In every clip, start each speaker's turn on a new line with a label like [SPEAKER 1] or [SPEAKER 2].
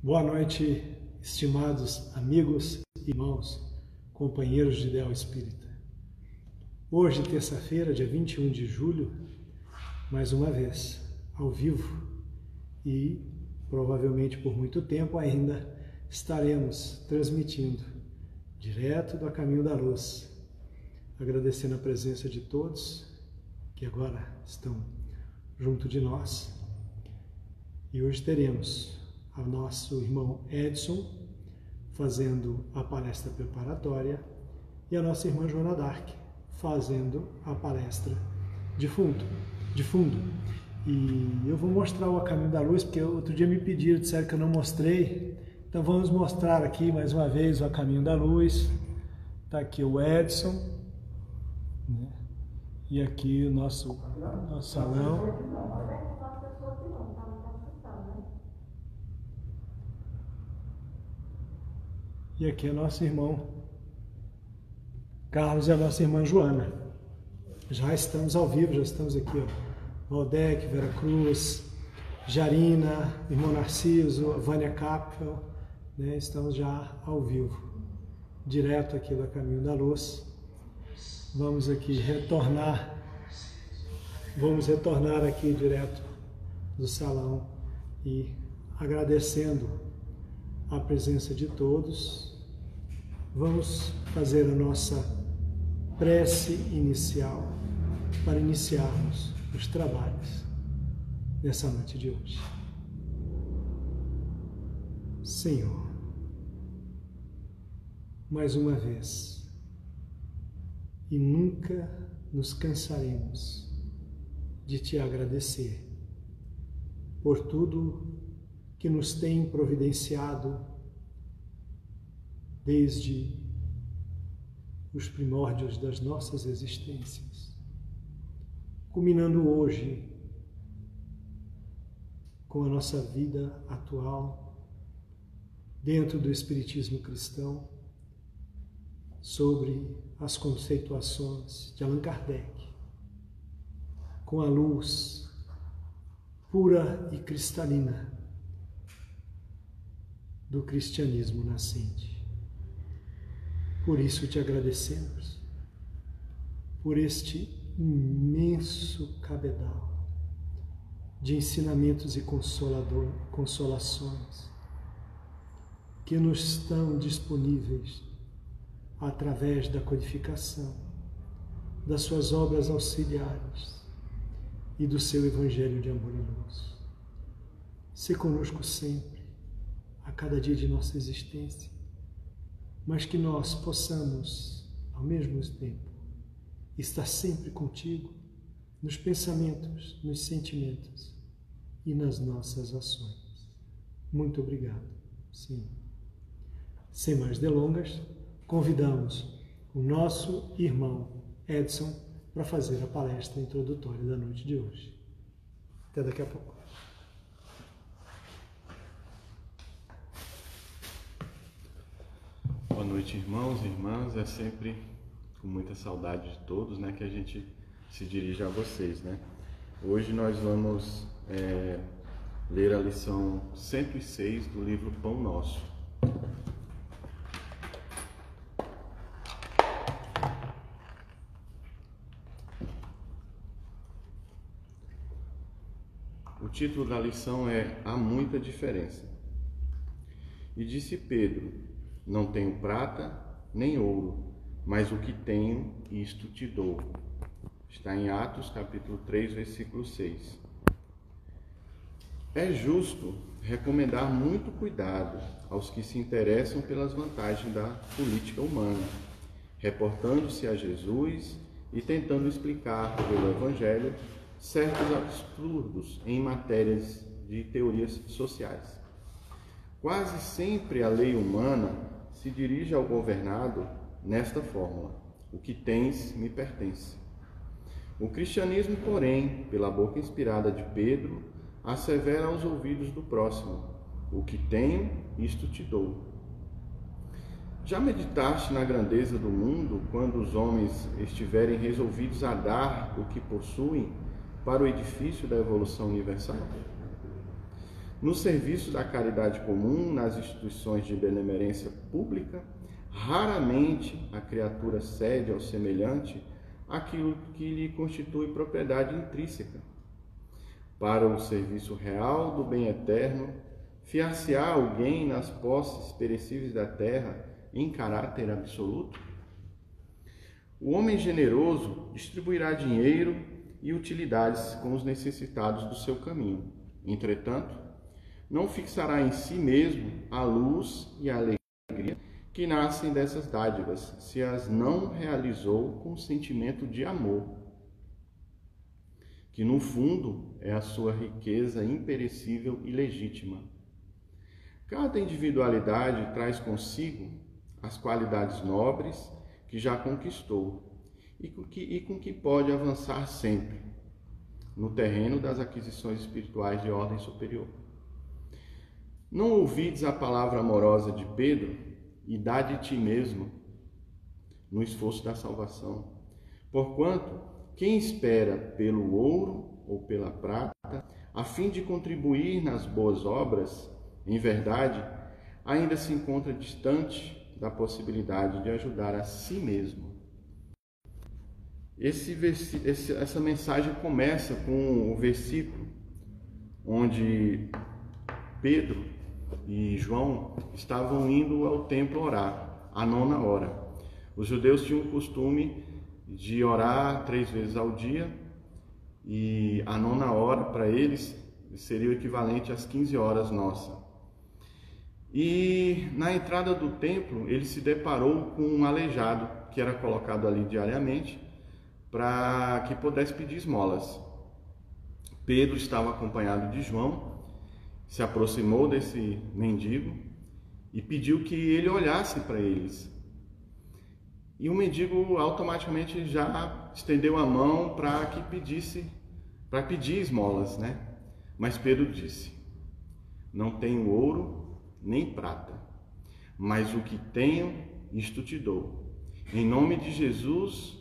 [SPEAKER 1] Boa noite, estimados amigos, irmãos, companheiros de Ideal Espírita. Hoje, terça-feira, dia 21 de julho, mais uma vez, ao vivo e provavelmente por muito tempo ainda estaremos transmitindo direto do Caminho da Luz, agradecendo a presença de todos que agora estão junto de nós. E hoje teremos ao nosso irmão Edson fazendo a palestra preparatória e a nossa irmã Joana Dark fazendo a palestra de fundo, de fundo. E eu vou mostrar o caminho da luz, porque outro dia me pediram, disseram que eu não mostrei. Então vamos mostrar aqui mais uma vez o caminho da luz. Está aqui o Edson. Né? E aqui o nosso, nosso salão. E aqui é nosso irmão Carlos e a nossa irmã Joana. Já estamos ao vivo, já estamos aqui, ó. Valdec, Vera Cruz, Jarina, irmão Narciso, Vânia Capel, né? Estamos já ao vivo, direto aqui do Caminho da Luz. Vamos aqui retornar, vamos retornar aqui direto do salão e agradecendo a presença de todos, Vamos fazer a nossa prece inicial para iniciarmos os trabalhos nessa noite de hoje. Senhor, mais uma vez, e nunca nos cansaremos de te agradecer por tudo que nos tem providenciado desde os primórdios das nossas existências, culminando hoje com a nossa vida atual dentro do Espiritismo cristão sobre as conceituações de Allan Kardec, com a luz pura e cristalina do cristianismo nascente. Por isso te agradecemos, por este imenso cabedal de ensinamentos e consolações que nos estão disponíveis através da codificação, das suas obras auxiliares e do seu Evangelho de amor e luz. Se conosco sempre, a cada dia de nossa existência, mas que nós possamos, ao mesmo tempo, estar sempre contigo nos pensamentos, nos sentimentos e nas nossas ações. Muito obrigado, Senhor. Sem mais delongas, convidamos o nosso irmão Edson para fazer a palestra introdutória da noite de hoje. Até daqui a pouco.
[SPEAKER 2] Noite, irmãos e irmãs. É sempre com muita saudade de todos, né, que a gente se dirige a vocês, né? Hoje nós vamos é, ler a lição 106 do livro Pão Nosso. O título da lição é Há muita diferença. E disse Pedro: não tenho prata nem ouro, mas o que tenho, isto te dou. Está em Atos capítulo 3, versículo 6. É justo recomendar muito cuidado aos que se interessam pelas vantagens da política humana, reportando-se a Jesus e tentando explicar pelo Evangelho certos absurdos em matérias de teorias sociais. Quase sempre a lei humana se dirige ao governado nesta fórmula: O que tens me pertence. O cristianismo, porém, pela boca inspirada de Pedro, assevera aos ouvidos do próximo: O que tenho, isto te dou. Já meditaste na grandeza do mundo quando os homens estiverem resolvidos a dar o que possuem para o edifício da evolução universal? No serviço da caridade comum, nas instituições de benemerência pública, raramente a criatura cede ao semelhante aquilo que lhe constitui propriedade intrínseca. Para o serviço real do bem eterno, fiar-se-á alguém nas posses perecíveis da terra em caráter absoluto? O homem generoso distribuirá dinheiro e utilidades com os necessitados do seu caminho. Entretanto, não fixará em si mesmo a luz e a alegria que nascem dessas dádivas, se as não realizou com sentimento de amor, que no fundo é a sua riqueza imperecível e legítima. Cada individualidade traz consigo as qualidades nobres que já conquistou e com que, e com que pode avançar sempre no terreno das aquisições espirituais de ordem superior. Não ouvides a palavra amorosa de Pedro e dá de ti mesmo no esforço da salvação. Porquanto, quem espera pelo ouro ou pela prata, a fim de contribuir nas boas obras, em verdade, ainda se encontra distante da possibilidade de ajudar a si mesmo. Esse, esse, essa mensagem começa com o versículo onde Pedro e João estavam indo ao templo orar, à nona hora. Os judeus tinham o costume de orar três vezes ao dia e a nona hora para eles seria o equivalente às 15 horas nossa. E na entrada do templo, ele se deparou com um aleijado que era colocado ali diariamente para que pudesse pedir esmolas. Pedro estava acompanhado de João, se aproximou desse mendigo e pediu que ele olhasse para eles. E o mendigo automaticamente já estendeu a mão para que pedisse, para pedir esmolas, né? Mas Pedro disse: Não tenho ouro nem prata, mas o que tenho, isto te dou. Em nome de Jesus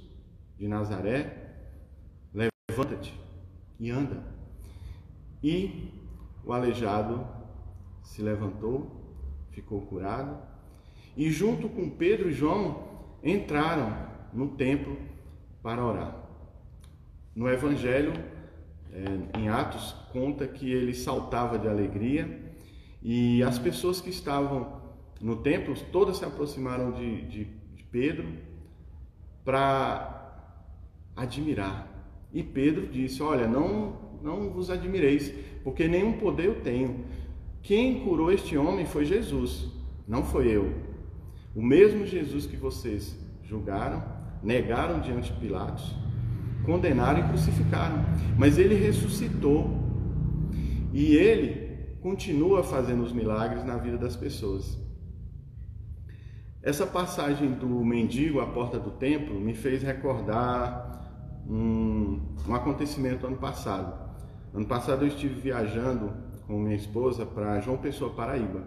[SPEAKER 2] de Nazaré, levanta-te e anda. E o aleijado se levantou, ficou curado, e junto com Pedro e João entraram no templo para orar. No Evangelho, é, em Atos, conta que ele saltava de alegria e as pessoas que estavam no templo, todas se aproximaram de, de, de Pedro para admirar. E Pedro disse: Olha, não, não vos admireis, porque nenhum poder eu tenho. Quem curou este homem foi Jesus, não foi eu. O mesmo Jesus que vocês julgaram, negaram diante de Pilatos, condenaram e crucificaram. Mas ele ressuscitou. E ele continua fazendo os milagres na vida das pessoas. Essa passagem do mendigo à porta do templo me fez recordar um, um acontecimento ano passado. Ano passado eu estive viajando com minha esposa para João Pessoa, Paraíba.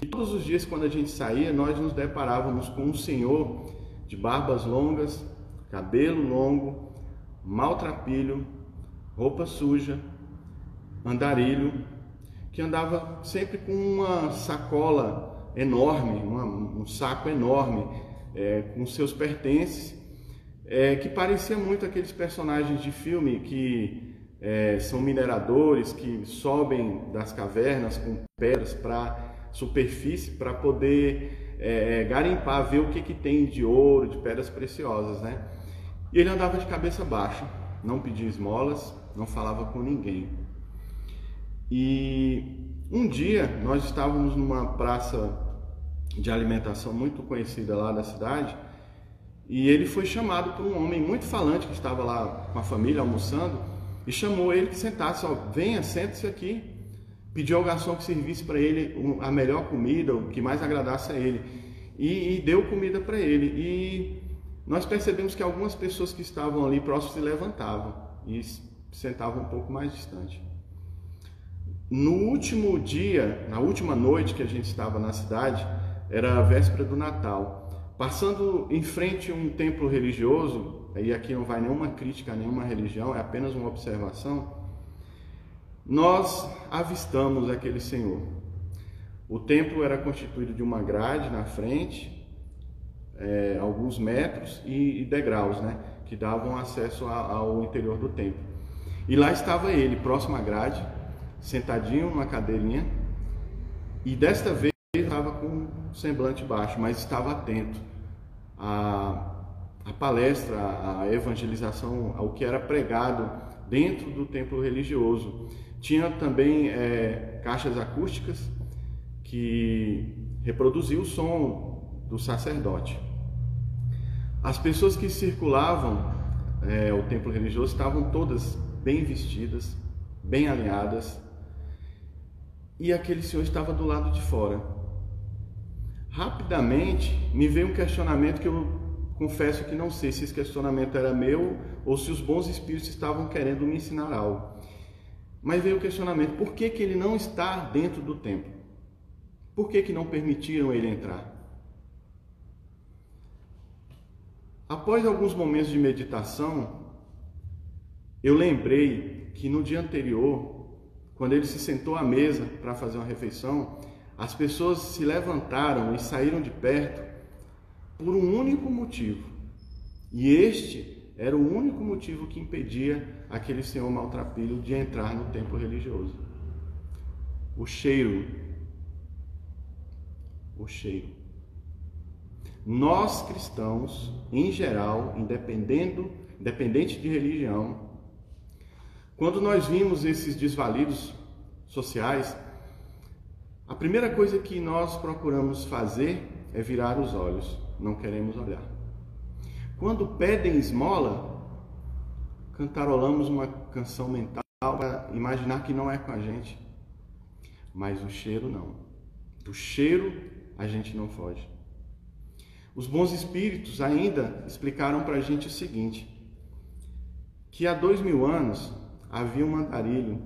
[SPEAKER 2] E todos os dias, quando a gente saía, nós nos deparávamos com um senhor de barbas longas, cabelo longo, maltrapilho, roupa suja, andarilho, que andava sempre com uma sacola enorme, uma, um saco enorme, é, com seus pertences, é, que parecia muito aqueles personagens de filme que é, são mineradores, que sobem das cavernas com pedras para superfície para poder é, garimpar, ver o que, que tem de ouro, de pedras preciosas, né? E ele andava de cabeça baixa, não pedia esmolas, não falava com ninguém. E um dia nós estávamos numa praça de alimentação muito conhecida lá da cidade e ele foi chamado por um homem muito falante que estava lá com a família almoçando e chamou ele que sentasse, ó, venha, sente-se aqui. Pediu ao garçom que servisse para ele a melhor comida, o que mais agradasse a ele. E, e deu comida para ele. E nós percebemos que algumas pessoas que estavam ali próximos se levantavam e sentavam um pouco mais distante. No último dia, na última noite que a gente estava na cidade, era a véspera do Natal. Passando em frente a um templo religioso, e aqui não vai nenhuma crítica a nenhuma religião, é apenas uma observação. nós avistamos aquele Senhor. O templo era constituído de uma grade na frente, é, alguns metros e, e, degraus, né, que davam acesso a, ao interior do templo. E lá estava ele, próximo à grade, sentadinho numa cadeirinha, e desta vez estava com semblante baixo, mas estava atento à, à palestra, à evangelização, ao que era pregado dentro do templo religioso. Tinha também é, caixas acústicas que reproduziam o som do sacerdote. As pessoas que circulavam é, o templo religioso estavam todas bem vestidas, bem alinhadas, e aquele senhor estava do lado de fora. Rapidamente me veio um questionamento que eu confesso que não sei se esse questionamento era meu ou se os bons espíritos estavam querendo me ensinar algo. Mas veio o questionamento: por que, que ele não está dentro do templo? Por que, que não permitiram ele entrar? Após alguns momentos de meditação, eu lembrei que no dia anterior, quando ele se sentou à mesa para fazer uma refeição, as pessoas se levantaram e saíram de perto por um único motivo. E este era o único motivo que impedia aquele senhor maltrapilho de entrar no templo religioso. O cheiro. O cheiro. Nós cristãos, em geral, independendo, independente de religião, quando nós vimos esses desvalidos sociais, a primeira coisa que nós procuramos fazer é virar os olhos, não queremos olhar. Quando pedem esmola, cantarolamos uma canção mental para imaginar que não é com a gente, mas o cheiro não. Do cheiro a gente não foge. Os bons espíritos ainda explicaram para a gente o seguinte: que há dois mil anos havia um andarilho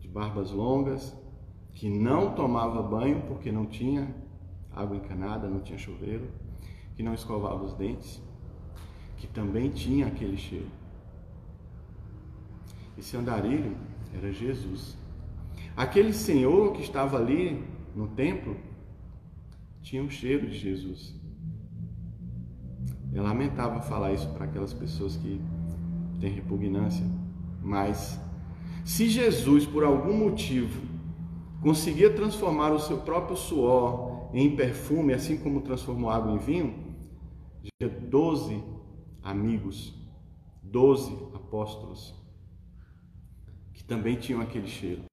[SPEAKER 2] de barbas longas que não tomava banho porque não tinha água encanada, não tinha chuveiro, que não escovava os dentes, que também tinha aquele cheiro. Esse andarilho era Jesus. Aquele senhor que estava ali no templo tinha o cheiro de Jesus. É lamentável falar isso para aquelas pessoas que têm repugnância, mas se Jesus, por algum motivo, conseguia transformar o seu próprio suor em perfume, assim como transformou água em vinho, tinha doze amigos, doze apóstolos, que também tinham aquele cheiro,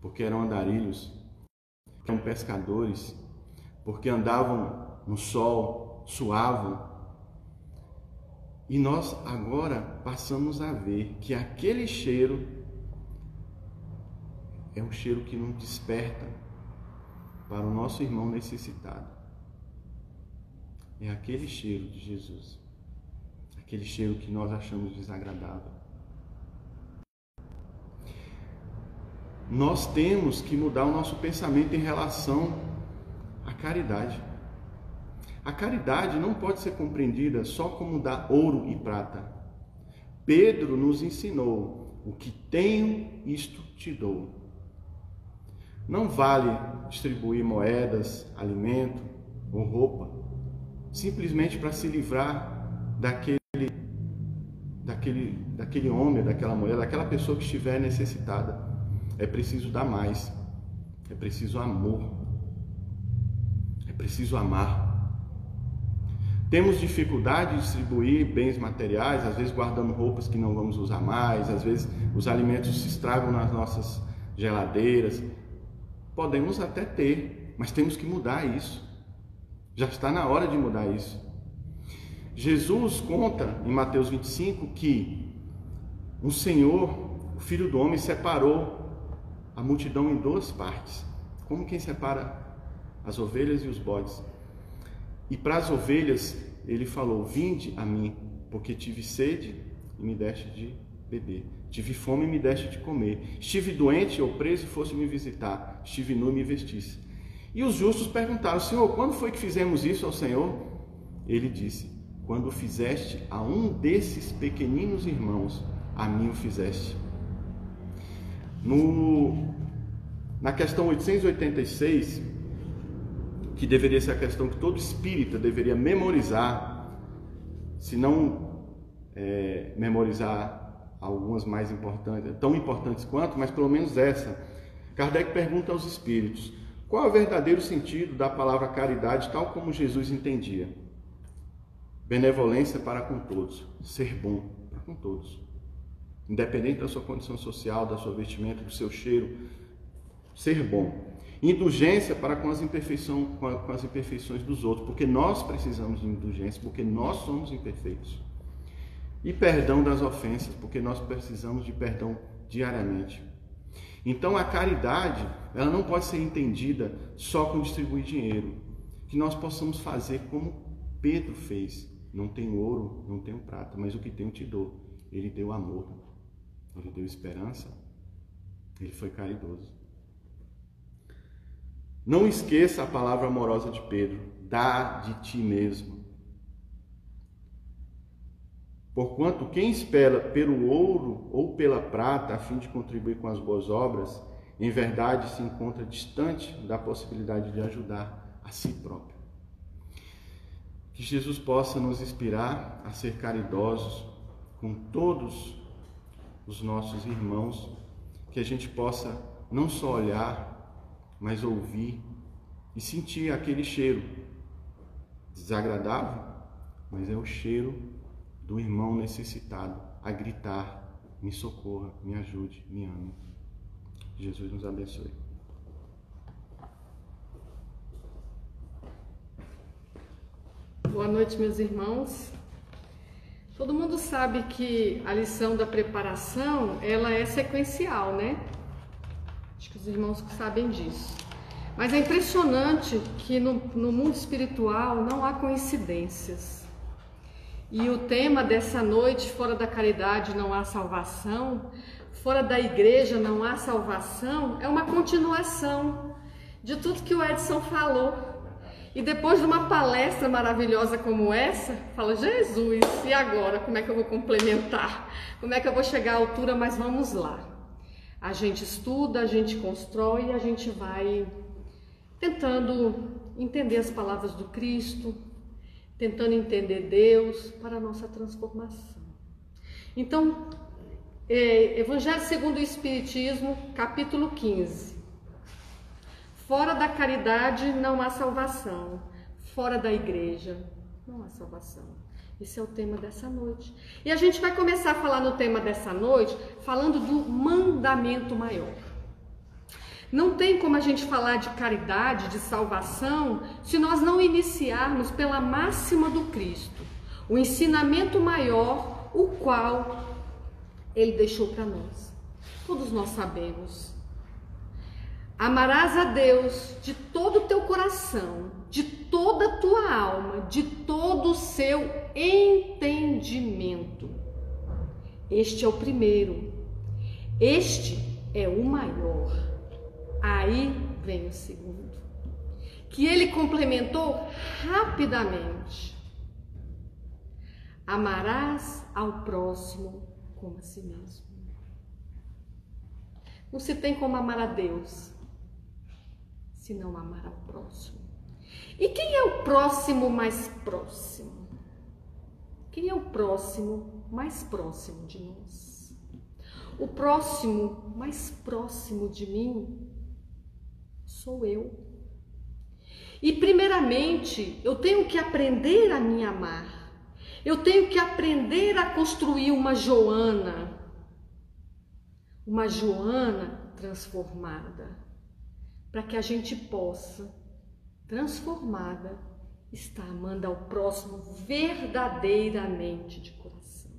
[SPEAKER 2] porque eram andarilhos, eram pescadores, porque andavam no sol, suavam. E nós agora passamos a ver que aquele cheiro é um cheiro que nos desperta para o nosso irmão necessitado. É aquele cheiro de Jesus, aquele cheiro que nós achamos desagradável. Nós temos que mudar o nosso pensamento em relação a caridade. A caridade não pode ser compreendida só como dar ouro e prata. Pedro nos ensinou: o que tenho, isto te dou. Não vale distribuir moedas, alimento ou roupa, simplesmente para se livrar daquele, daquele, daquele homem, daquela mulher, daquela pessoa que estiver necessitada. É preciso dar mais, é preciso amor preciso amar. Temos dificuldade de distribuir bens materiais, às vezes guardando roupas que não vamos usar mais, às vezes os alimentos se estragam nas nossas geladeiras. Podemos até ter, mas temos que mudar isso. Já está na hora de mudar isso. Jesus conta em Mateus 25 que um Senhor, o Filho do Homem, separou a multidão em duas partes. Como quem separa as ovelhas e os bodes. E para as ovelhas ele falou: Vinde a mim, porque tive sede e me deste de beber. Tive fome e me deste de comer. Estive doente ou preso e foste me visitar. Estive nu e me vestisse. E os justos perguntaram: Senhor, quando foi que fizemos isso ao Senhor? Ele disse: Quando fizeste a um desses pequeninos irmãos, a mim o fizeste. No, na questão 886, que deveria ser a questão que todo espírita deveria memorizar, se não é, memorizar algumas mais importantes, tão importantes quanto, mas pelo menos essa. Kardec pergunta aos espíritos: qual é o verdadeiro sentido da palavra caridade, tal como Jesus entendia? Benevolência para com todos, ser bom para com todos. Independente da sua condição social, da sua vestimenta, do seu cheiro, ser bom. Indulgência para com as, com as imperfeições dos outros, porque nós precisamos de indulgência, porque nós somos imperfeitos. E perdão das ofensas, porque nós precisamos de perdão diariamente. Então a caridade, ela não pode ser entendida só com distribuir dinheiro. Que nós possamos fazer como Pedro fez. Não tenho ouro, não tenho prata, mas o que tenho te dou. Ele deu amor, ele deu esperança, ele foi caridoso. Não esqueça a palavra amorosa de Pedro: dá de ti mesmo. Porquanto quem espera pelo ouro ou pela prata a fim de contribuir com as boas obras, em verdade se encontra distante da possibilidade de ajudar a si próprio. Que Jesus possa nos inspirar a ser caridosos com todos os nossos irmãos, que a gente possa não só olhar, mas ouvir e sentir aquele cheiro desagradável, mas é o cheiro necessitado a gritar: me socorra, me ajude, me ame. Jesus nos abençoe.
[SPEAKER 3] Boa noite, meus irmãos. Todo mundo sabe que a lição da preparação, ela é sequencial, né? Acho que os irmãos sabem disso. Mas é impressionante que no, no mundo espiritual não há coincidências. E o tema dessa noite, fora da caridade não há salvação, fora da igreja não há salvação, é uma continuação de tudo que o Edson falou. E depois de uma palestra maravilhosa como essa, fala: Jesus, e agora? Como é que eu vou complementar? Como é que eu vou chegar à altura? Mas vamos lá. A gente estuda, a gente constrói, a gente vai tentando entender as palavras do Cristo, tentando entender Deus para a nossa transformação. Então, é, Evangelho segundo o Espiritismo, capítulo 15. Fora da caridade não há salvação. Fora da igreja não há salvação. Esse é o tema dessa noite. E a gente vai começar a falar no tema dessa noite, falando do mandamento maior. Não tem como a gente falar de caridade, de salvação, se nós não iniciarmos pela máxima do Cristo, o ensinamento maior, o qual ele deixou para nós. Todos nós sabemos. Amarás a Deus de todo o teu coração, de toda a tua alma, de todo o seu entendimento. Este é o primeiro. Este é o maior. Aí vem o segundo, que ele complementou rapidamente. Amarás ao próximo como a si mesmo. Não se tem como amar a Deus se não amar ao próximo. E quem é o próximo mais próximo? Quem é o próximo mais próximo de nós? O próximo mais próximo de mim sou eu. E primeiramente, eu tenho que aprender a me amar. Eu tenho que aprender a construir uma Joana. Uma Joana transformada. Para que a gente possa, transformada, estar amando ao próximo verdadeiramente de coração.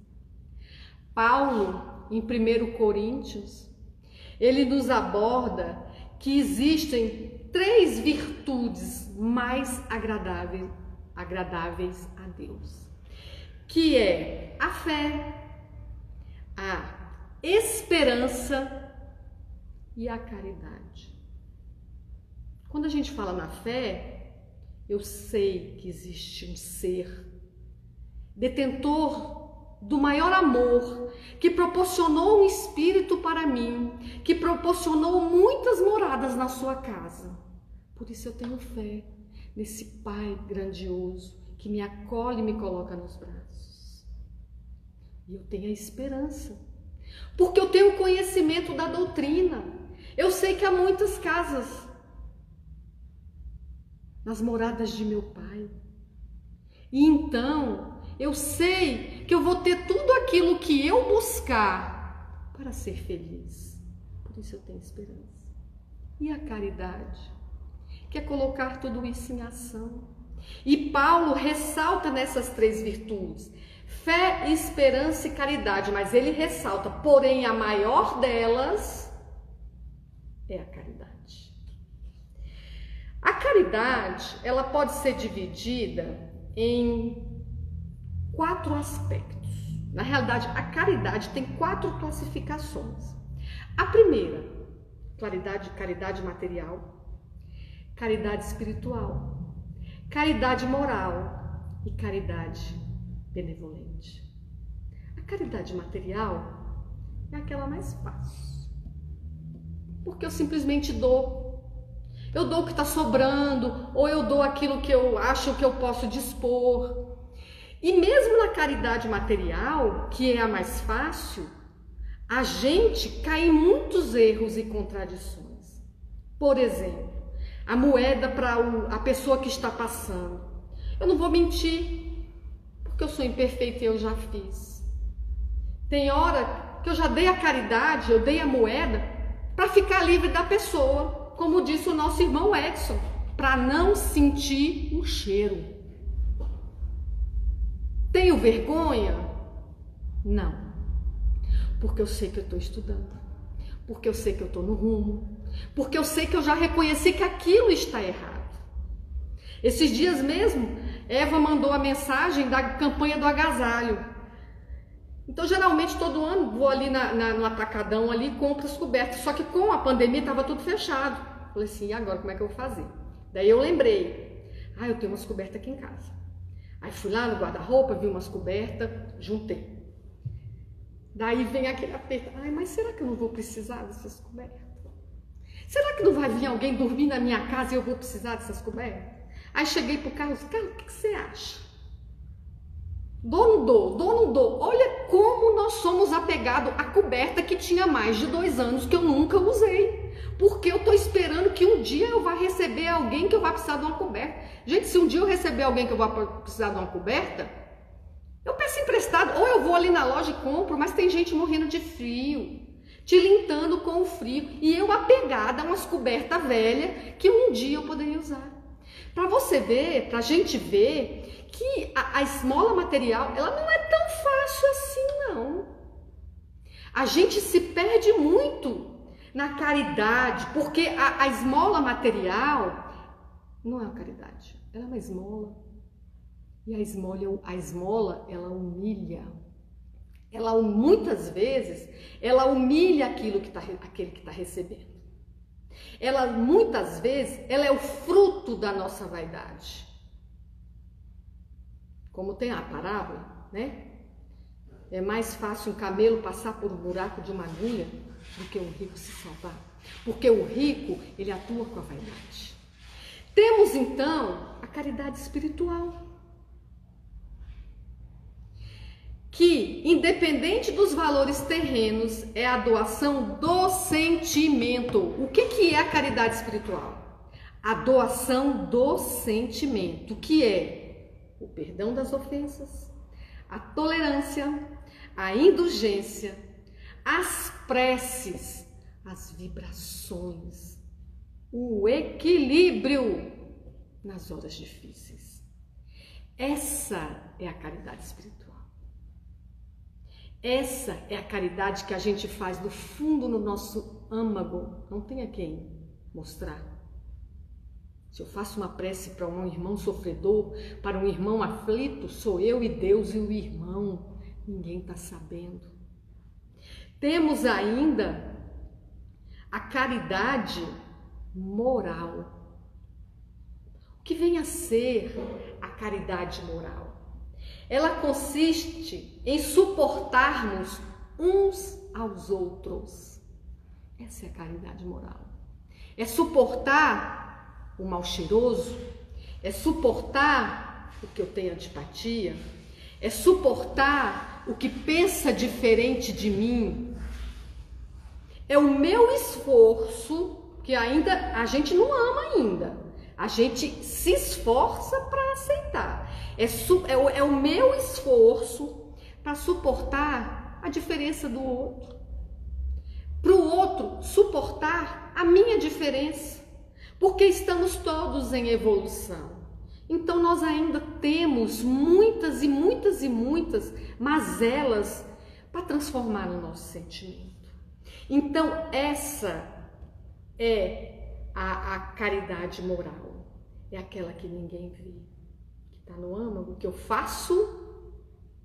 [SPEAKER 3] Paulo, em 1 Coríntios, ele nos aborda que existem três virtudes mais agradáveis, agradáveis a Deus, que é a fé, a esperança e a caridade. Quando a gente fala na fé, eu sei que existe um ser detentor do maior amor, que proporcionou um espírito para mim, que proporcionou muitas moradas na sua casa. Por isso eu tenho fé nesse Pai grandioso que me acolhe e me coloca nos braços. E eu tenho a esperança, porque eu tenho conhecimento da doutrina. Eu sei que há muitas casas nas moradas de meu Pai. E então eu sei que eu vou ter tudo aquilo que eu buscar para ser feliz. Por isso eu tenho esperança. E a caridade? Que é colocar tudo isso em ação. E Paulo ressalta nessas três virtudes: fé, esperança e caridade. Mas ele ressalta, porém, a maior delas é a caridade. A caridade, ela pode ser dividida em quatro aspectos. Na realidade, a caridade tem quatro classificações. A primeira, caridade, caridade material, caridade espiritual, caridade moral e caridade benevolente. A caridade material é aquela mais fácil. Porque eu simplesmente dou. Eu dou o que está sobrando, ou eu dou aquilo que eu acho que eu posso dispor. E mesmo na caridade material, que é a mais fácil, a gente cai em muitos erros e contradições. Por exemplo, a moeda para a pessoa que está passando. Eu não vou mentir, porque eu sou imperfeita e eu já fiz. Tem hora que eu já dei a caridade, eu dei a moeda para ficar livre da pessoa, como disse o nosso irmão Edson, para não sentir o cheiro. Tenho vergonha? Não. Porque eu sei que eu estou estudando. Porque eu sei que eu estou no rumo. Porque eu sei que eu já reconheci que aquilo está errado. Esses dias mesmo, Eva mandou a mensagem da campanha do agasalho. Então, geralmente, todo ano vou ali na, na, no atacadão ali compro as cobertas. Só que com a pandemia estava tudo fechado. Falei assim, e agora como é que eu vou fazer? Daí eu lembrei, ah, eu tenho umas cobertas aqui em casa. Aí fui lá no guarda-roupa, vi umas cobertas, juntei. Daí vem aquele aperto. Ai, mas será que eu não vou precisar dessas cobertas? Será que não vai vir alguém dormir na minha casa e eu vou precisar dessas cobertas? Aí cheguei pro Carlos, Carlos, o que, que você acha? Dou não dou, dou não. Olha como nós somos apegados à coberta que tinha mais de dois anos que eu nunca usei. Porque eu estou esperando que um dia eu vá receber alguém que eu vá precisar de uma coberta. Gente, se um dia eu receber alguém que eu vá precisar de uma coberta, eu peço emprestado, ou eu vou ali na loja e compro, mas tem gente morrendo de frio, tilintando com o frio, e eu apegada a umas cobertas velhas que um dia eu poderia usar. Para você ver, para a gente ver que a, a esmola material, ela não é tão fácil assim, não. A gente se perde muito na caridade, porque a, a esmola material não é uma caridade, ela é uma esmola. E a esmola, a esmola ela humilha. Ela muitas vezes ela humilha aquilo que tá, aquele que está recebendo. Ela muitas vezes ela é o fruto da nossa vaidade. Como tem a parábola, né? É mais fácil um camelo passar por um buraco de uma agulha do que um rico se salvar. Porque o rico, ele atua com a vaidade. Temos então a caridade espiritual. Que, independente dos valores terrenos, é a doação do sentimento. O que, que é a caridade espiritual? A doação do sentimento, que é o perdão das ofensas, a tolerância, a indulgência, as preces, as vibrações, o equilíbrio nas horas difíceis. Essa é a caridade espiritual. Essa é a caridade que a gente faz do fundo no nosso âmago, não tem a quem mostrar. Se eu faço uma prece para um irmão sofredor, para um irmão aflito, sou eu e Deus e o irmão, ninguém está sabendo. Temos ainda a caridade moral. O que vem a ser a caridade moral? ela consiste em suportarmos uns aos outros. Essa é a caridade moral. É suportar o mal cheiroso, é suportar o que eu tenho antipatia, é suportar o que pensa diferente de mim. É o meu esforço, que ainda a gente não ama ainda. A gente se esforça para aceitar. É, su, é, o, é o meu esforço para suportar a diferença do outro. Para o outro suportar a minha diferença. Porque estamos todos em evolução. Então nós ainda temos muitas e muitas e muitas mazelas para transformar no nosso sentimento. Então essa é a, a caridade moral. É aquela que ninguém vê, que está no âmago, que eu faço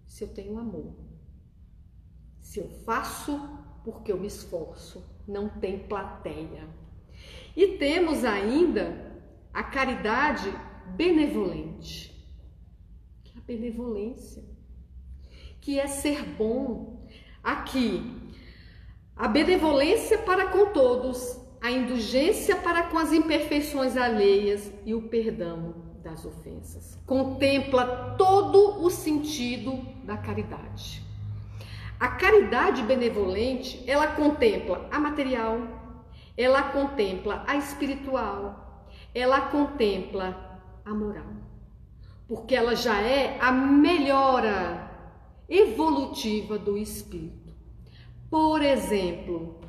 [SPEAKER 3] se eu tenho amor. Se eu faço porque eu me esforço, não tem plateia. E temos ainda a caridade benevolente, que é a benevolência, que é ser bom. Aqui, a benevolência para com todos, a indulgência para com as imperfeições alheias e o perdão das ofensas. Contempla todo o sentido da caridade. A caridade benevolente, ela contempla a material, ela contempla a espiritual, ela contempla a moral. Porque ela já é a melhora evolutiva do espírito. Por exemplo,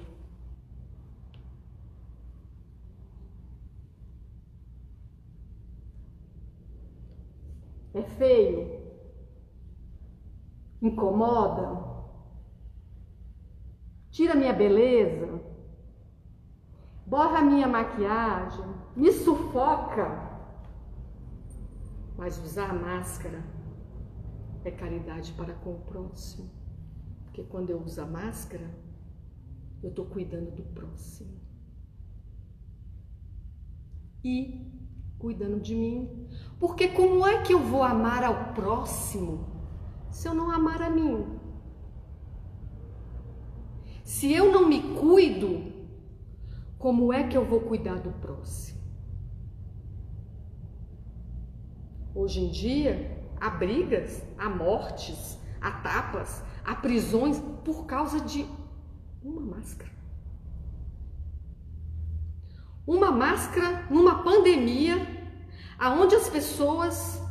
[SPEAKER 3] é feio, incomoda, tira minha beleza, borra minha maquiagem, me sufoca. Mas usar máscara é caridade para com o próximo. Porque quando eu uso a máscara, eu estou cuidando do próximo. E cuidando de mim. Porque como é que eu vou amar ao próximo se eu não amar a mim? Se eu não me cuido, como é que eu vou cuidar do próximo? Hoje em dia, há brigas, há mortes, há tapas, há prisões por causa de uma máscara. Uma máscara numa pandemia, aonde as pessoas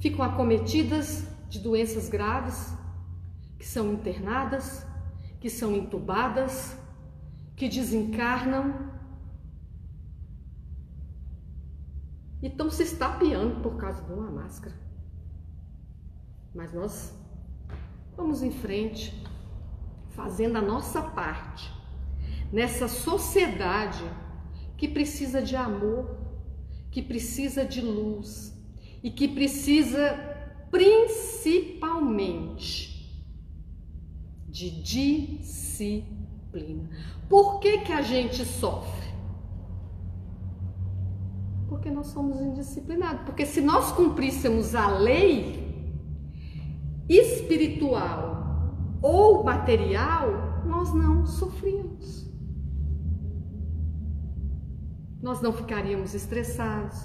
[SPEAKER 3] ficam acometidas de doenças graves, que são internadas, que são entubadas, que desencarnam e estão se estapeando por causa de uma máscara. Mas nós vamos em frente, fazendo a nossa parte nessa sociedade que precisa de amor, que precisa de luz e que precisa principalmente de disciplina. Por que, que a gente sofre? Porque nós somos indisciplinados. Porque se nós cumpríssemos a lei espiritual ou material, nós não sofríamos. Nós não ficaríamos estressados,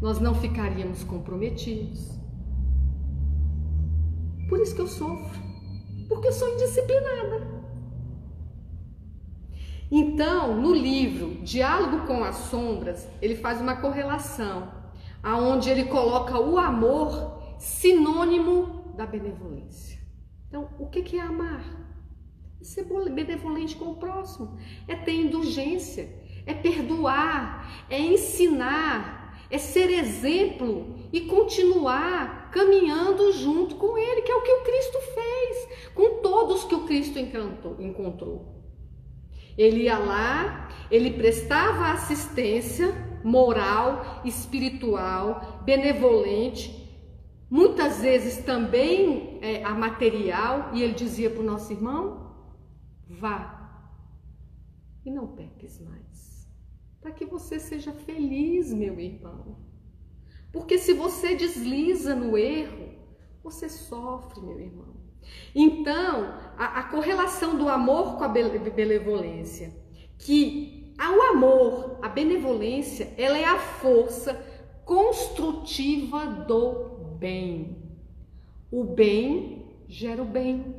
[SPEAKER 3] nós não ficaríamos comprometidos. Por isso que eu sofro, porque eu sou indisciplinada. Então, no livro Diálogo com as Sombras, ele faz uma correlação, aonde ele coloca o amor sinônimo da benevolência. Então, o que é amar? É ser benevolente com o próximo, é ter indulgência, é perdoar, é ensinar, é ser exemplo e continuar caminhando junto com ele, que é o que o Cristo fez, com todos que o Cristo encontrou. Ele ia lá, ele prestava assistência moral, espiritual, benevolente, muitas vezes também é, a material, e ele dizia para o nosso irmão: vá e não peques mais, para que você seja feliz, meu irmão. Porque se você desliza no erro, você sofre, meu irmão. Então, a, a correlação do amor com a benevolência, que o amor, a benevolência, ela é a força construtiva do bem. O bem gera o bem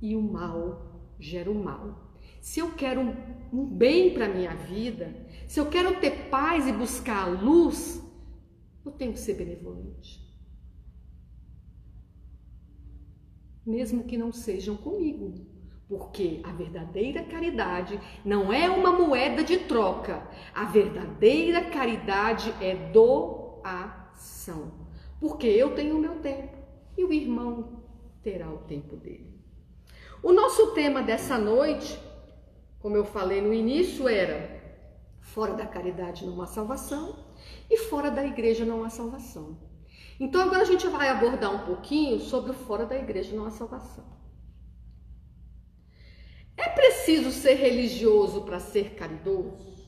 [SPEAKER 3] e o mal gera o mal. Se eu quero um, um bem para minha vida, se eu quero ter paz e buscar a luz, eu tenho que ser benevolente. Mesmo que não sejam comigo, porque a verdadeira caridade não é uma moeda de troca. A verdadeira caridade é doação. Porque eu tenho o meu tempo e o irmão terá o tempo dele. O nosso tema dessa noite, como eu falei no início, era fora da caridade não há salvação e fora da igreja não há salvação. Então agora a gente vai abordar um pouquinho sobre o fora da igreja não há salvação. É preciso ser religioso para ser caridoso?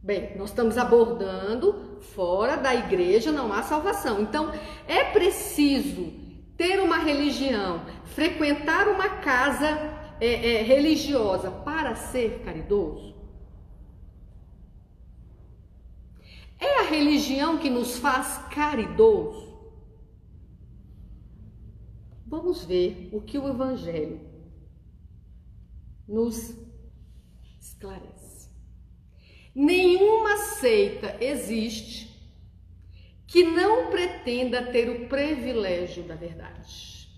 [SPEAKER 3] Bem, nós estamos abordando fora da igreja não há salvação. Então, é preciso ter uma religião, frequentar uma casa é, é, religiosa para ser caridoso? É a religião que nos faz caridoso? Vamos ver o que o Evangelho nos esclarece. Nenhuma seita existe que não pretenda ter o privilégio da verdade.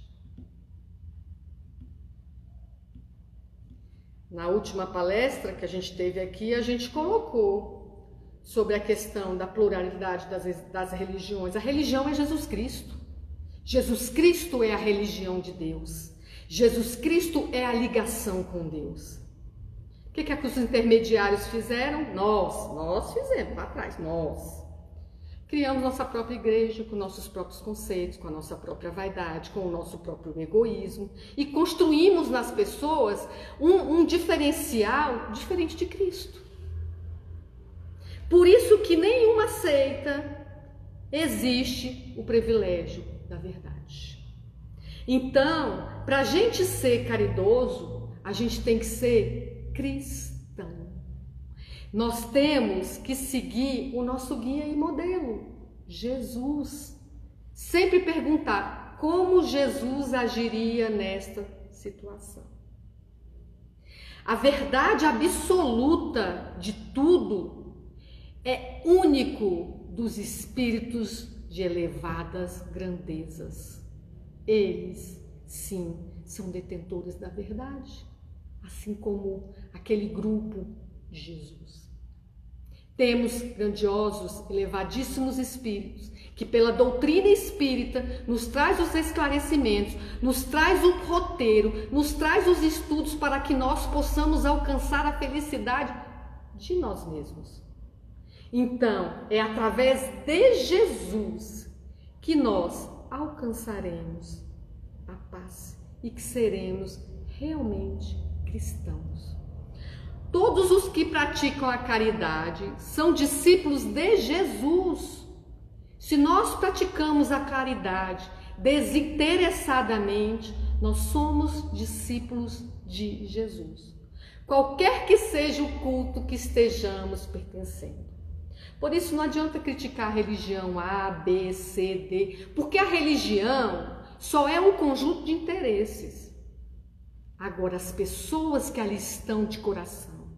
[SPEAKER 3] Na última palestra que a gente teve aqui, a gente colocou sobre a questão da pluralidade das, das religiões. A religião é Jesus Cristo. Jesus Cristo é a religião de Deus. Jesus Cristo é a ligação com Deus. O que, que, é que os intermediários fizeram? Nós, nós fizemos lá atrás, nós. Criamos nossa própria igreja com nossos próprios conceitos, com a nossa própria vaidade, com o nosso próprio egoísmo e construímos nas pessoas um, um diferencial diferente de Cristo. Por isso que nenhuma seita existe o privilégio da verdade. Então, para a gente ser caridoso, a gente tem que ser cristão. Nós temos que seguir o nosso guia e modelo, Jesus. Sempre perguntar como Jesus agiria nesta situação. A verdade absoluta de tudo é único dos espíritos de elevadas grandezas. Eles, sim, são detentores da verdade, assim como aquele grupo de Jesus. Temos grandiosos, elevadíssimos espíritos que pela doutrina espírita nos traz os esclarecimentos, nos traz o roteiro, nos traz os estudos para que nós possamos alcançar a felicidade de nós mesmos. Então, é através de Jesus que nós alcançaremos a paz e que seremos realmente cristãos. Todos os que praticam a caridade são discípulos de Jesus. Se nós praticamos a caridade desinteressadamente, nós somos discípulos de Jesus. Qualquer que seja o culto que estejamos pertencendo. Por isso não adianta criticar a religião A, B, C, D, porque a religião só é um conjunto de interesses. Agora, as pessoas que ali estão de coração,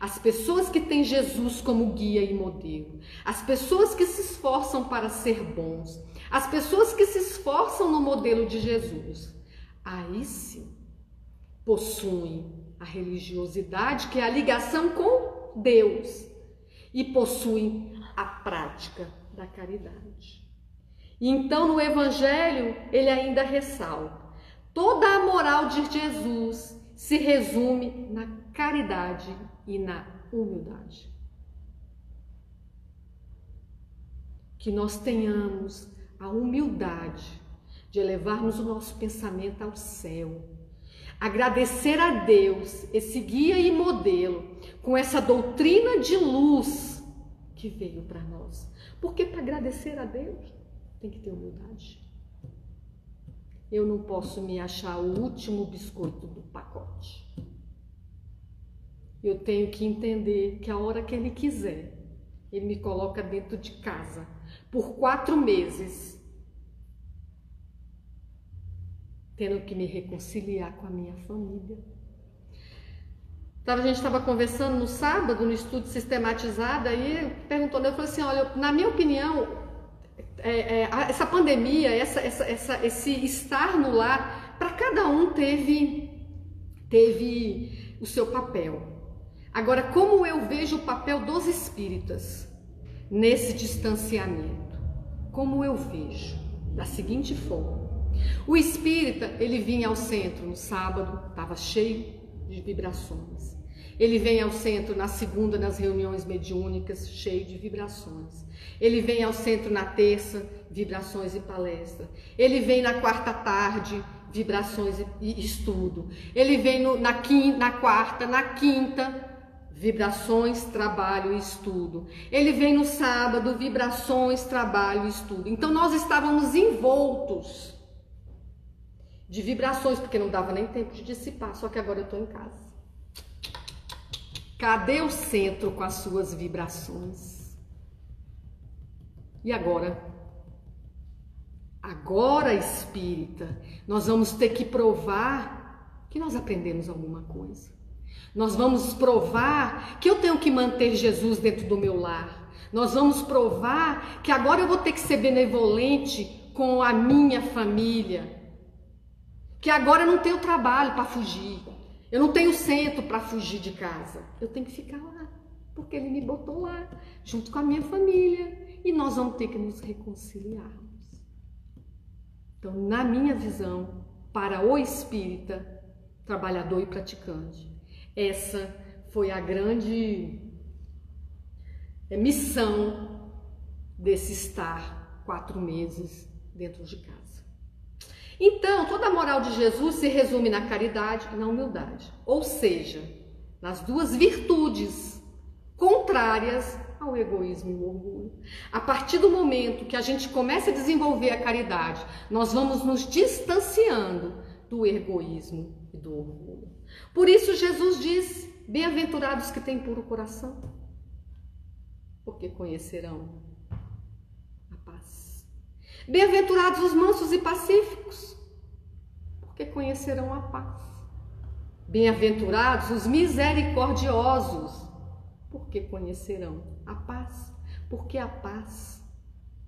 [SPEAKER 3] as pessoas que têm Jesus como guia e modelo, as pessoas que se esforçam para ser bons, as pessoas que se esforçam no modelo de Jesus, aí sim possuem a religiosidade, que é a ligação com Deus e possuem a prática da caridade. E então no Evangelho ele ainda ressalta: toda a moral de Jesus se resume na caridade e na humildade. Que nós tenhamos a humildade de elevarmos o nosso pensamento ao céu, agradecer a Deus esse guia e modelo com essa doutrina de luz que veio para nós. Porque para agradecer a Deus tem que ter humildade. eu não posso me achar o último biscoito do pacote. Eu tenho que entender que a hora que ele quiser, ele me coloca dentro de casa por quatro meses, tendo que me reconciliar com a minha família. A gente estava conversando no sábado, no estudo sistematizado, aí perguntou, eu falei assim, olha, na minha opinião, é, é, essa pandemia, essa, essa, essa, esse estar no lar, para cada um teve, teve o seu papel. Agora, como eu vejo o papel dos espíritas nesse distanciamento? Como eu vejo? Da seguinte forma: o espírita ele vinha ao centro no sábado, estava cheio de vibrações. Ele vem ao centro na segunda nas reuniões mediúnicas, cheio de vibrações. Ele vem ao centro na terça, vibrações e palestra. Ele vem na quarta tarde, vibrações e estudo. Ele vem no, na, quinta, na quarta, na quinta, vibrações, trabalho e estudo. Ele vem no sábado, vibrações, trabalho e estudo. Então nós estávamos envoltos de vibrações, porque não dava nem tempo de dissipar, só que agora eu estou em casa. Cadê o centro com as suas vibrações? E agora? Agora, espírita, nós vamos ter que provar que nós aprendemos alguma coisa. Nós vamos provar que eu tenho que manter Jesus dentro do meu lar. Nós vamos provar que agora eu vou ter que ser benevolente com a minha família. Que agora eu não tenho trabalho para fugir. Eu não tenho centro para fugir de casa. Eu tenho que ficar lá, porque ele me botou lá, junto com a minha família. E nós vamos ter que nos reconciliarmos. Então, na minha visão, para o espírita, trabalhador e praticante, essa foi a grande é, missão desse estar quatro meses dentro de casa. Então, toda a moral de Jesus se resume na caridade e na humildade, ou seja, nas duas virtudes contrárias ao egoísmo e ao orgulho. A partir do momento que a gente começa a desenvolver a caridade, nós vamos nos distanciando do egoísmo e do orgulho. Por isso Jesus diz: Bem-aventurados que têm puro coração, porque conhecerão. Bem-aventurados os mansos e pacíficos, porque conhecerão a paz. Bem-aventurados os misericordiosos, porque conhecerão a paz. Porque a paz,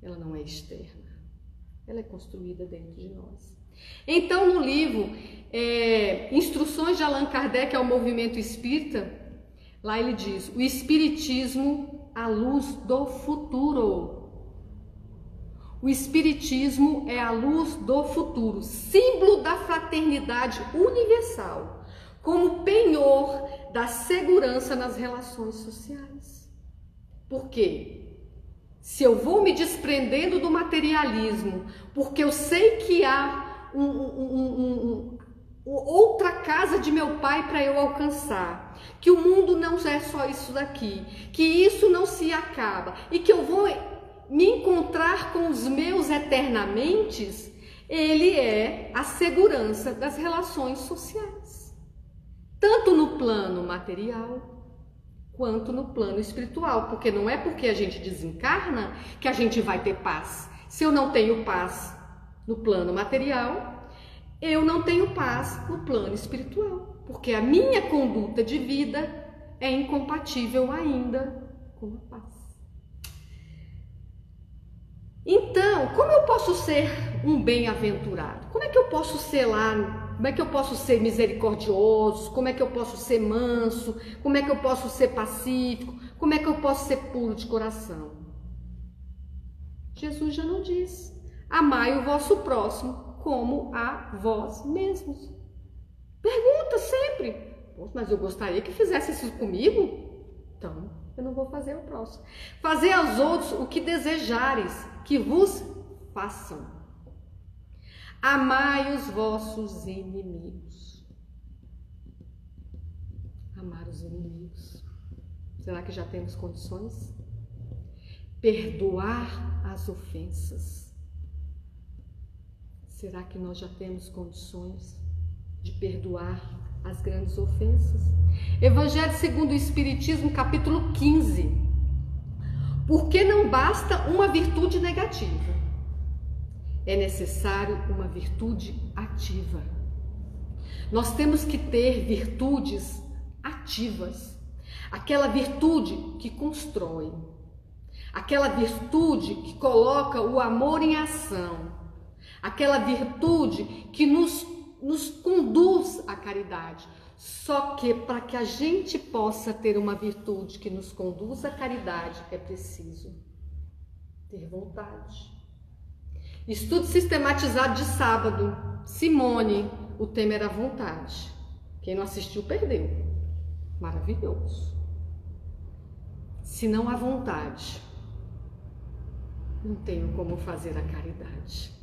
[SPEAKER 3] ela não é externa, ela é construída dentro de nós. Então, no livro é, Instruções de Allan Kardec ao Movimento Espírita, lá ele diz: o Espiritismo à luz do futuro. O Espiritismo é a luz do futuro, símbolo da fraternidade universal, como penhor da segurança nas relações sociais. Por quê? Se eu vou me desprendendo do materialismo, porque eu sei que há um, um, um, outra casa de meu pai para eu alcançar. Que o mundo não é só isso daqui, que isso não se acaba e que eu vou me encontrar com os meus eternamente, ele é a segurança das relações sociais. Tanto no plano material quanto no plano espiritual, porque não é porque a gente desencarna que a gente vai ter paz. Se eu não tenho paz no plano material, eu não tenho paz no plano espiritual, porque a minha conduta de vida é incompatível ainda com a paz. Então, como eu posso ser um bem-aventurado? Como é que eu posso ser lá? Como é que eu posso ser misericordioso? Como é que eu posso ser manso? Como é que eu posso ser pacífico? Como é que eu posso ser puro de coração? Jesus já não diz. Amai o vosso próximo como a vós mesmos. Pergunta sempre. Mas eu gostaria que fizesse isso comigo. Então, eu não vou fazer o próximo. Fazer aos outros o que desejares que vos façam. Amai os vossos inimigos. Amar os inimigos. Será que já temos condições? Perdoar as ofensas Será que nós já temos condições de perdoar as grandes ofensas? Evangelho segundo o Espiritismo, capítulo 15. Porque não basta uma virtude negativa, é necessário uma virtude ativa. Nós temos que ter virtudes ativas, aquela virtude que constrói, aquela virtude que coloca o amor em ação, aquela virtude que nos, nos conduz à caridade. Só que para que a gente possa ter uma virtude que nos conduz à caridade, é preciso ter vontade. Estudo sistematizado de sábado. Simone, o tema era vontade. Quem não assistiu, perdeu. Maravilhoso. Se não há vontade, não tenho como fazer a caridade.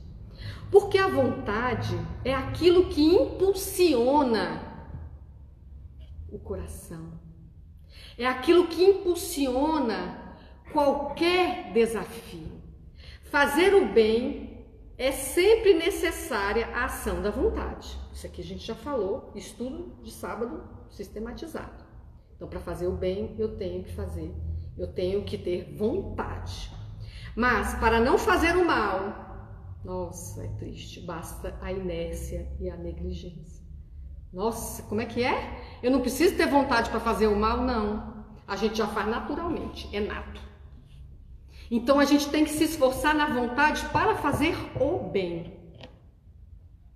[SPEAKER 3] Porque a vontade é aquilo que impulsiona o coração. É aquilo que impulsiona qualquer desafio. Fazer o bem é sempre necessária a ação da vontade. Isso aqui a gente já falou, estudo de sábado sistematizado. Então, para fazer o bem, eu tenho que fazer, eu tenho que ter vontade. Mas para não fazer o mal, nossa, é triste, basta a inércia e a negligência. Nossa, como é que é? Eu não preciso ter vontade para fazer o mal, não. A gente já faz naturalmente, é nato. Então a gente tem que se esforçar na vontade para fazer o bem.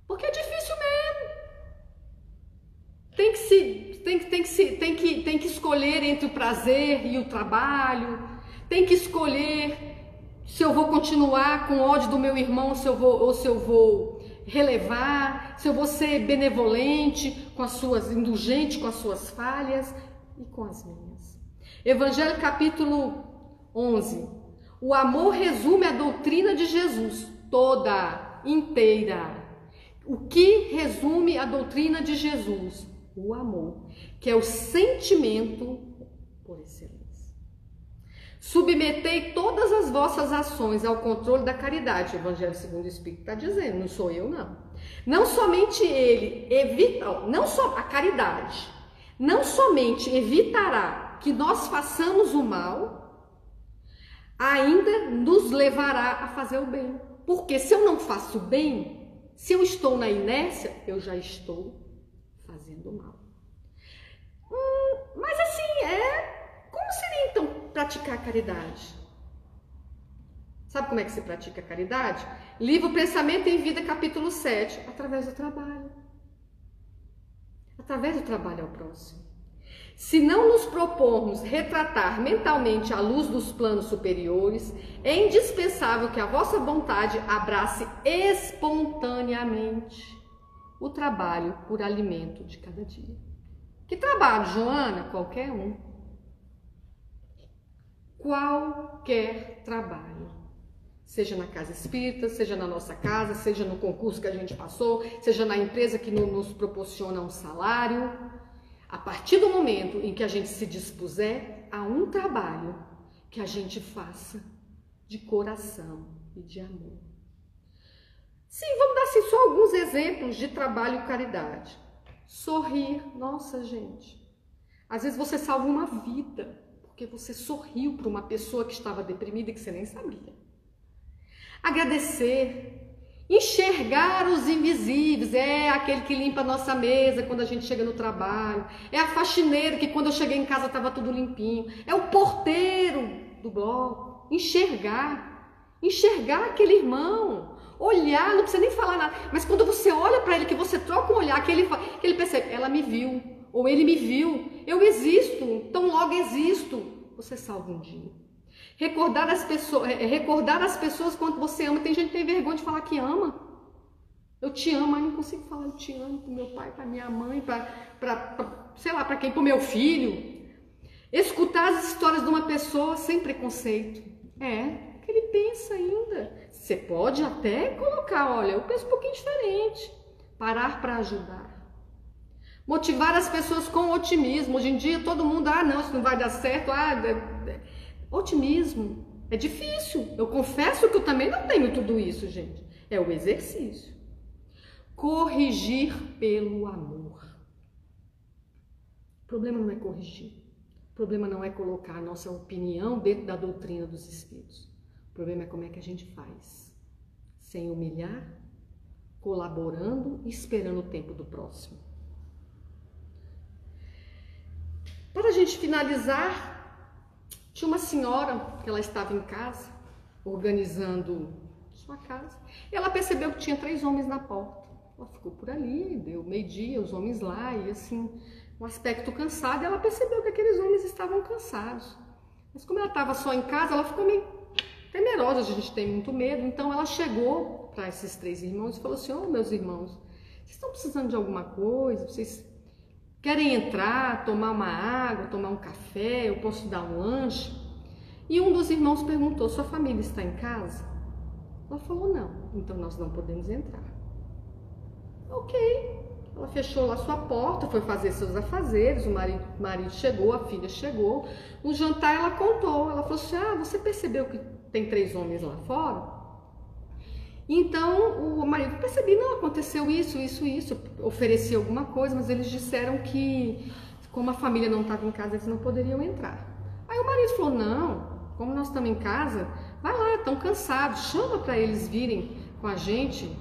[SPEAKER 3] Porque é difícil mesmo. Tem que se tem que, tem que, se, tem que, tem que escolher entre o prazer e o trabalho. Tem que escolher se eu vou continuar com ódio do meu irmão, se eu vou, ou se eu vou relevar, se eu vou ser benevolente com as suas, indulgente com as suas falhas e com as minhas. Evangelho capítulo 11. O amor resume a doutrina de Jesus toda, inteira. O que resume a doutrina de Jesus? O amor, que é o sentimento por excelência. Submetei todas as vossas ações ao controle da caridade. O Evangelho segundo o Espírito está dizendo, não sou eu não. Não somente ele evita, não só a caridade, não somente evitará que nós façamos o mal, ainda nos levará a fazer o bem. Porque se eu não faço o bem, se eu estou na inércia, eu já estou fazendo mal. Hum, mas assim, é como seria então praticar a caridade? Sabe como é que se pratica a caridade? Livro Pensamento em Vida, capítulo 7, através do trabalho. Através do trabalho ao próximo. Se não nos propormos retratar mentalmente a luz dos planos superiores, é indispensável que a vossa vontade abrace espontaneamente o trabalho por alimento de cada dia. Que trabalho, Joana? Qualquer um qualquer trabalho. Seja na casa espírita, seja na nossa casa, seja no concurso que a gente passou, seja na empresa que nos proporciona um salário. A partir do momento em que a gente se dispuser a um trabalho que a gente faça de coração e de amor. Sim, vamos dar assim, só alguns exemplos de trabalho e caridade. Sorrir, nossa gente. Às vezes você salva uma vida porque você sorriu para uma pessoa que estava deprimida e que você nem sabia. Agradecer, enxergar os invisíveis, é aquele que limpa a nossa mesa quando a gente chega no trabalho, é a faxineira que quando eu cheguei em casa estava tudo limpinho, é o porteiro do bloco, enxergar, enxergar aquele irmão, olhar, não precisa nem falar nada, mas quando você olha para ele, que você troca um olhar, que ele, que ele percebe, ela me viu, ou ele me viu, eu existo, tão logo existo, você salva um dia. Recordar as pessoas, é, é, recordar as pessoas quando você ama. Tem gente que tem vergonha de falar que ama. Eu te amo, mas não consigo falar eu te amo para meu pai, para minha mãe, para sei lá, para quem, para o meu filho. Escutar as histórias de uma pessoa sem preconceito. É, que ele pensa ainda. Você pode até colocar, olha, eu penso um pouquinho diferente. Parar para ajudar. Motivar as pessoas com otimismo. Hoje em dia todo mundo, ah, não, isso não vai dar certo. Ah, é, é. otimismo. É difícil. Eu confesso que eu também não tenho tudo isso, gente. É o exercício. Corrigir pelo amor. O problema não é corrigir. O problema não é colocar a nossa opinião dentro da doutrina dos Espíritos. O problema é como é que a gente faz. Sem humilhar, colaborando e esperando o tempo do próximo. Para a gente finalizar, tinha uma senhora que ela estava em casa, organizando sua casa, ela percebeu que tinha três homens na porta. Ela ficou por ali, deu meio-dia, os homens lá, e assim, um aspecto cansado, ela percebeu que aqueles homens estavam cansados. Mas como ela estava só em casa, ela ficou meio temerosa, a gente tem muito medo, então ela chegou para esses três irmãos e falou assim: Ô oh, meus irmãos, vocês estão precisando de alguma coisa? Vocês Querem entrar, tomar uma água, tomar um café, eu posso dar um lanche? E um dos irmãos perguntou: Sua família está em casa? Ela falou: Não, então nós não podemos entrar. Ok. Ela fechou lá sua porta, foi fazer seus afazeres. O marido, marido chegou, a filha chegou. No jantar, ela contou: Ela falou assim: Ah, você percebeu que tem três homens lá fora? Então o marido percebi, não, aconteceu isso, isso, isso, ofereci alguma coisa, mas eles disseram que como a família não estava em casa, eles não poderiam entrar. Aí o marido falou, não, como nós estamos em casa, vai lá, estão cansados, chama para eles virem com a gente,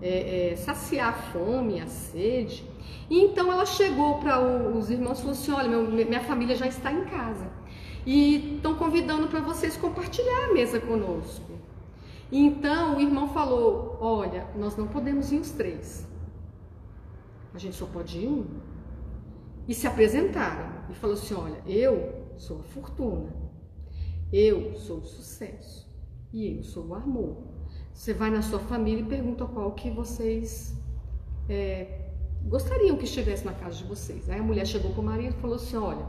[SPEAKER 3] é, é, saciar a fome, a sede. E então ela chegou para os irmãos e falou assim, olha, meu, minha família já está em casa e estão convidando para vocês compartilhar a mesa conosco. Então o irmão falou: Olha, nós não podemos ir os três, a gente só pode ir um. E se apresentaram e falou assim: Olha, eu sou a fortuna, eu sou o sucesso e eu sou o amor. Você vai na sua família e pergunta qual que vocês é, gostariam que estivesse na casa de vocês. Aí a mulher chegou para o marido e falou assim: Olha,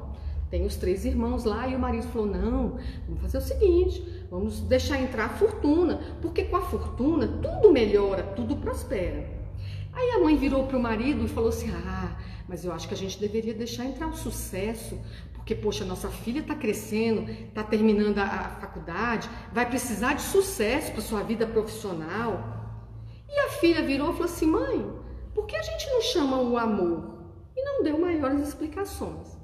[SPEAKER 3] tem os três irmãos lá e o marido falou: Não, vamos fazer o seguinte Vamos deixar entrar a fortuna, porque com a fortuna tudo melhora, tudo prospera. Aí a mãe virou para o marido e falou assim: Ah, mas eu acho que a gente deveria deixar entrar o sucesso, porque, poxa, nossa filha está crescendo, está terminando a, a, faculdade, vai precisar de sucesso para sua vida profissional. E a filha virou e falou assim: Mãe, por que a gente não chama o amor? E não deu maiores explicações.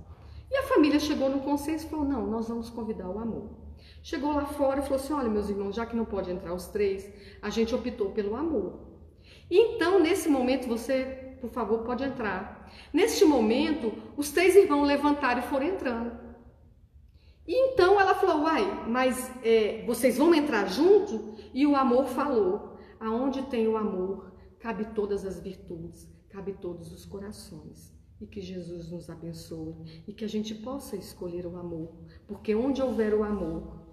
[SPEAKER 3] E a família chegou no consenso e falou: Não, nós vamos convidar o amor. Chegou lá fora e falou assim: Olha, meus irmãos, já que não pode entrar os três, a gente optou pelo amor. Então, nesse momento, você, por favor, pode entrar. Neste momento, os três irmãos levantaram e foram entrando. E então ela falou: Uai, mas é, vocês vão entrar junto? E o amor falou: Aonde tem o amor, cabe todas as virtudes, cabe todos os corações e que Jesus nos abençoe e que a gente possa escolher o amor, porque onde houver o amor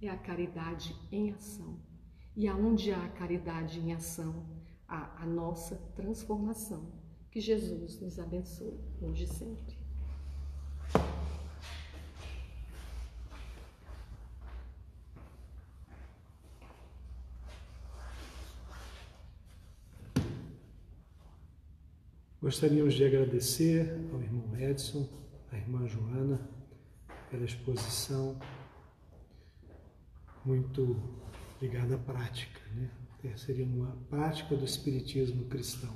[SPEAKER 3] é a caridade em ação. E aonde há caridade em ação, há a nossa transformação. Que Jesus nos abençoe hoje e sempre.
[SPEAKER 1] Gostaríamos de agradecer ao irmão Edson, à irmã Joana, pela exposição muito ligada à prática, né? Seria uma prática do Espiritismo cristão.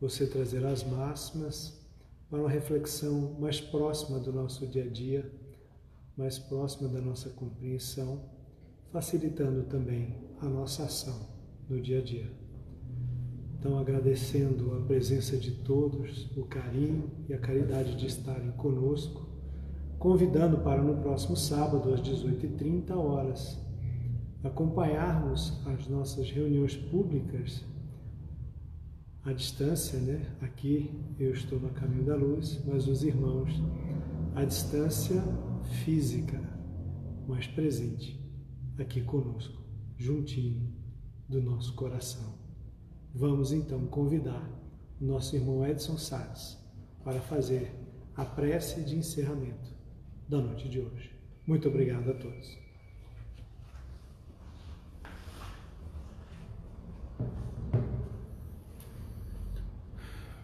[SPEAKER 1] Você trazer as máximas para uma reflexão mais próxima do nosso dia a dia, mais próxima da nossa compreensão, facilitando também a nossa ação no dia a dia. Então, agradecendo a presença de todos, o carinho e a caridade de estarem conosco, convidando para no próximo sábado, às 18h30 horas, acompanharmos as nossas reuniões públicas à distância, né? Aqui eu estou no caminho da luz, mas os irmãos à distância física, mas presente aqui conosco, juntinho do nosso coração. Vamos então convidar o nosso irmão Edson Salles para fazer a prece de encerramento da noite de hoje. Muito obrigado a todos.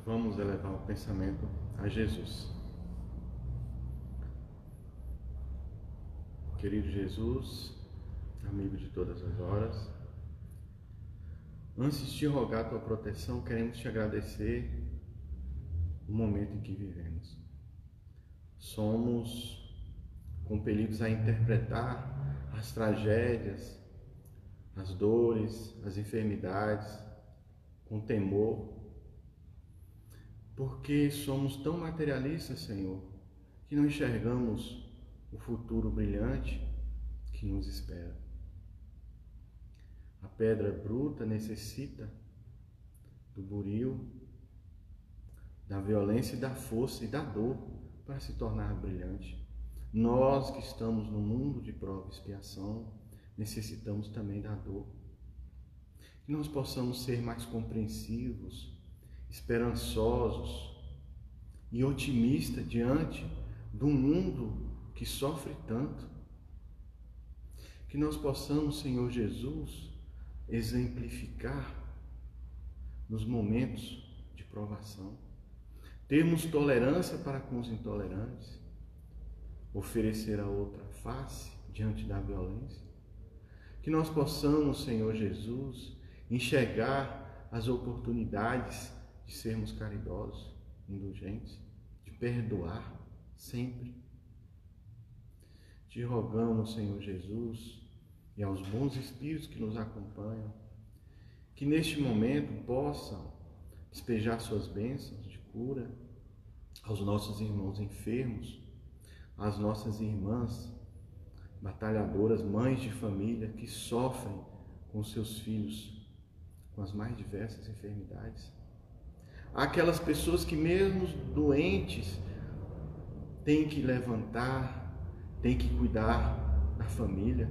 [SPEAKER 2] Vamos elevar o pensamento a Jesus. Querido Jesus, amigo de todas as horas, Antes de rogar a tua proteção, queremos te agradecer o momento em que vivemos. Somos compelidos a interpretar as tragédias, as dores, as enfermidades com temor, porque somos tão materialistas, Senhor, que não enxergamos o futuro brilhante que nos espera. A pedra bruta necessita do buril, da violência e da força e da dor para se tornar brilhante. Nós que estamos no mundo de prova e expiação, necessitamos também da dor. Que nós possamos ser mais compreensivos, esperançosos e otimistas diante do mundo que sofre tanto. Que nós possamos, Senhor Jesus, exemplificar nos momentos de provação. Termos tolerância para com os intolerantes, oferecer a outra face diante da violência. Que nós possamos, Senhor Jesus, enxergar as oportunidades de sermos caridosos, indulgentes, de perdoar sempre. Te rogamos, Senhor Jesus, e aos bons espíritos que nos acompanham, que neste momento possam despejar suas bênçãos de cura aos nossos irmãos enfermos, às nossas irmãs batalhadoras, mães de família que sofrem com seus filhos com as mais diversas enfermidades. Aquelas pessoas que, mesmo doentes, têm que levantar, têm que cuidar da família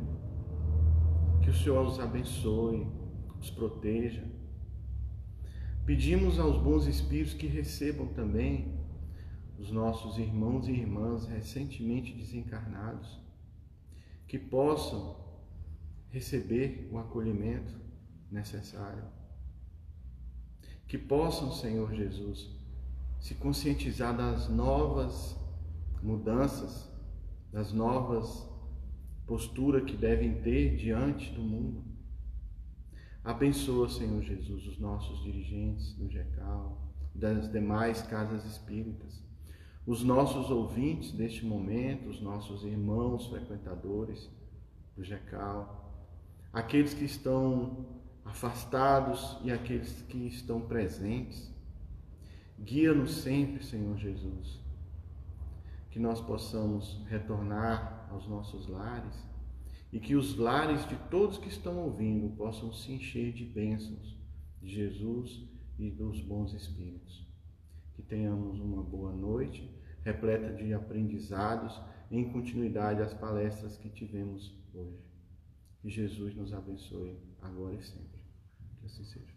[SPEAKER 2] que o Senhor os abençoe, os proteja. Pedimos aos bons espíritos que recebam também os nossos irmãos e irmãs recentemente desencarnados, que possam receber o acolhimento necessário. Que possam, Senhor Jesus, se conscientizar das novas mudanças, das novas postura que devem ter diante do mundo. Abençoa, Senhor Jesus, os nossos dirigentes do GECAL, das demais casas espíritas, os nossos ouvintes deste momento, os nossos irmãos frequentadores do GECAL, aqueles que estão afastados e aqueles que estão presentes. Guia-nos sempre, Senhor Jesus, que nós possamos retornar aos nossos lares e que os lares de todos que estão ouvindo possam se encher de bênçãos de Jesus e dos bons espíritos. Que tenhamos uma boa noite, repleta de aprendizados, em continuidade às palestras que tivemos hoje. Que Jesus nos abençoe agora e sempre. Que assim seja.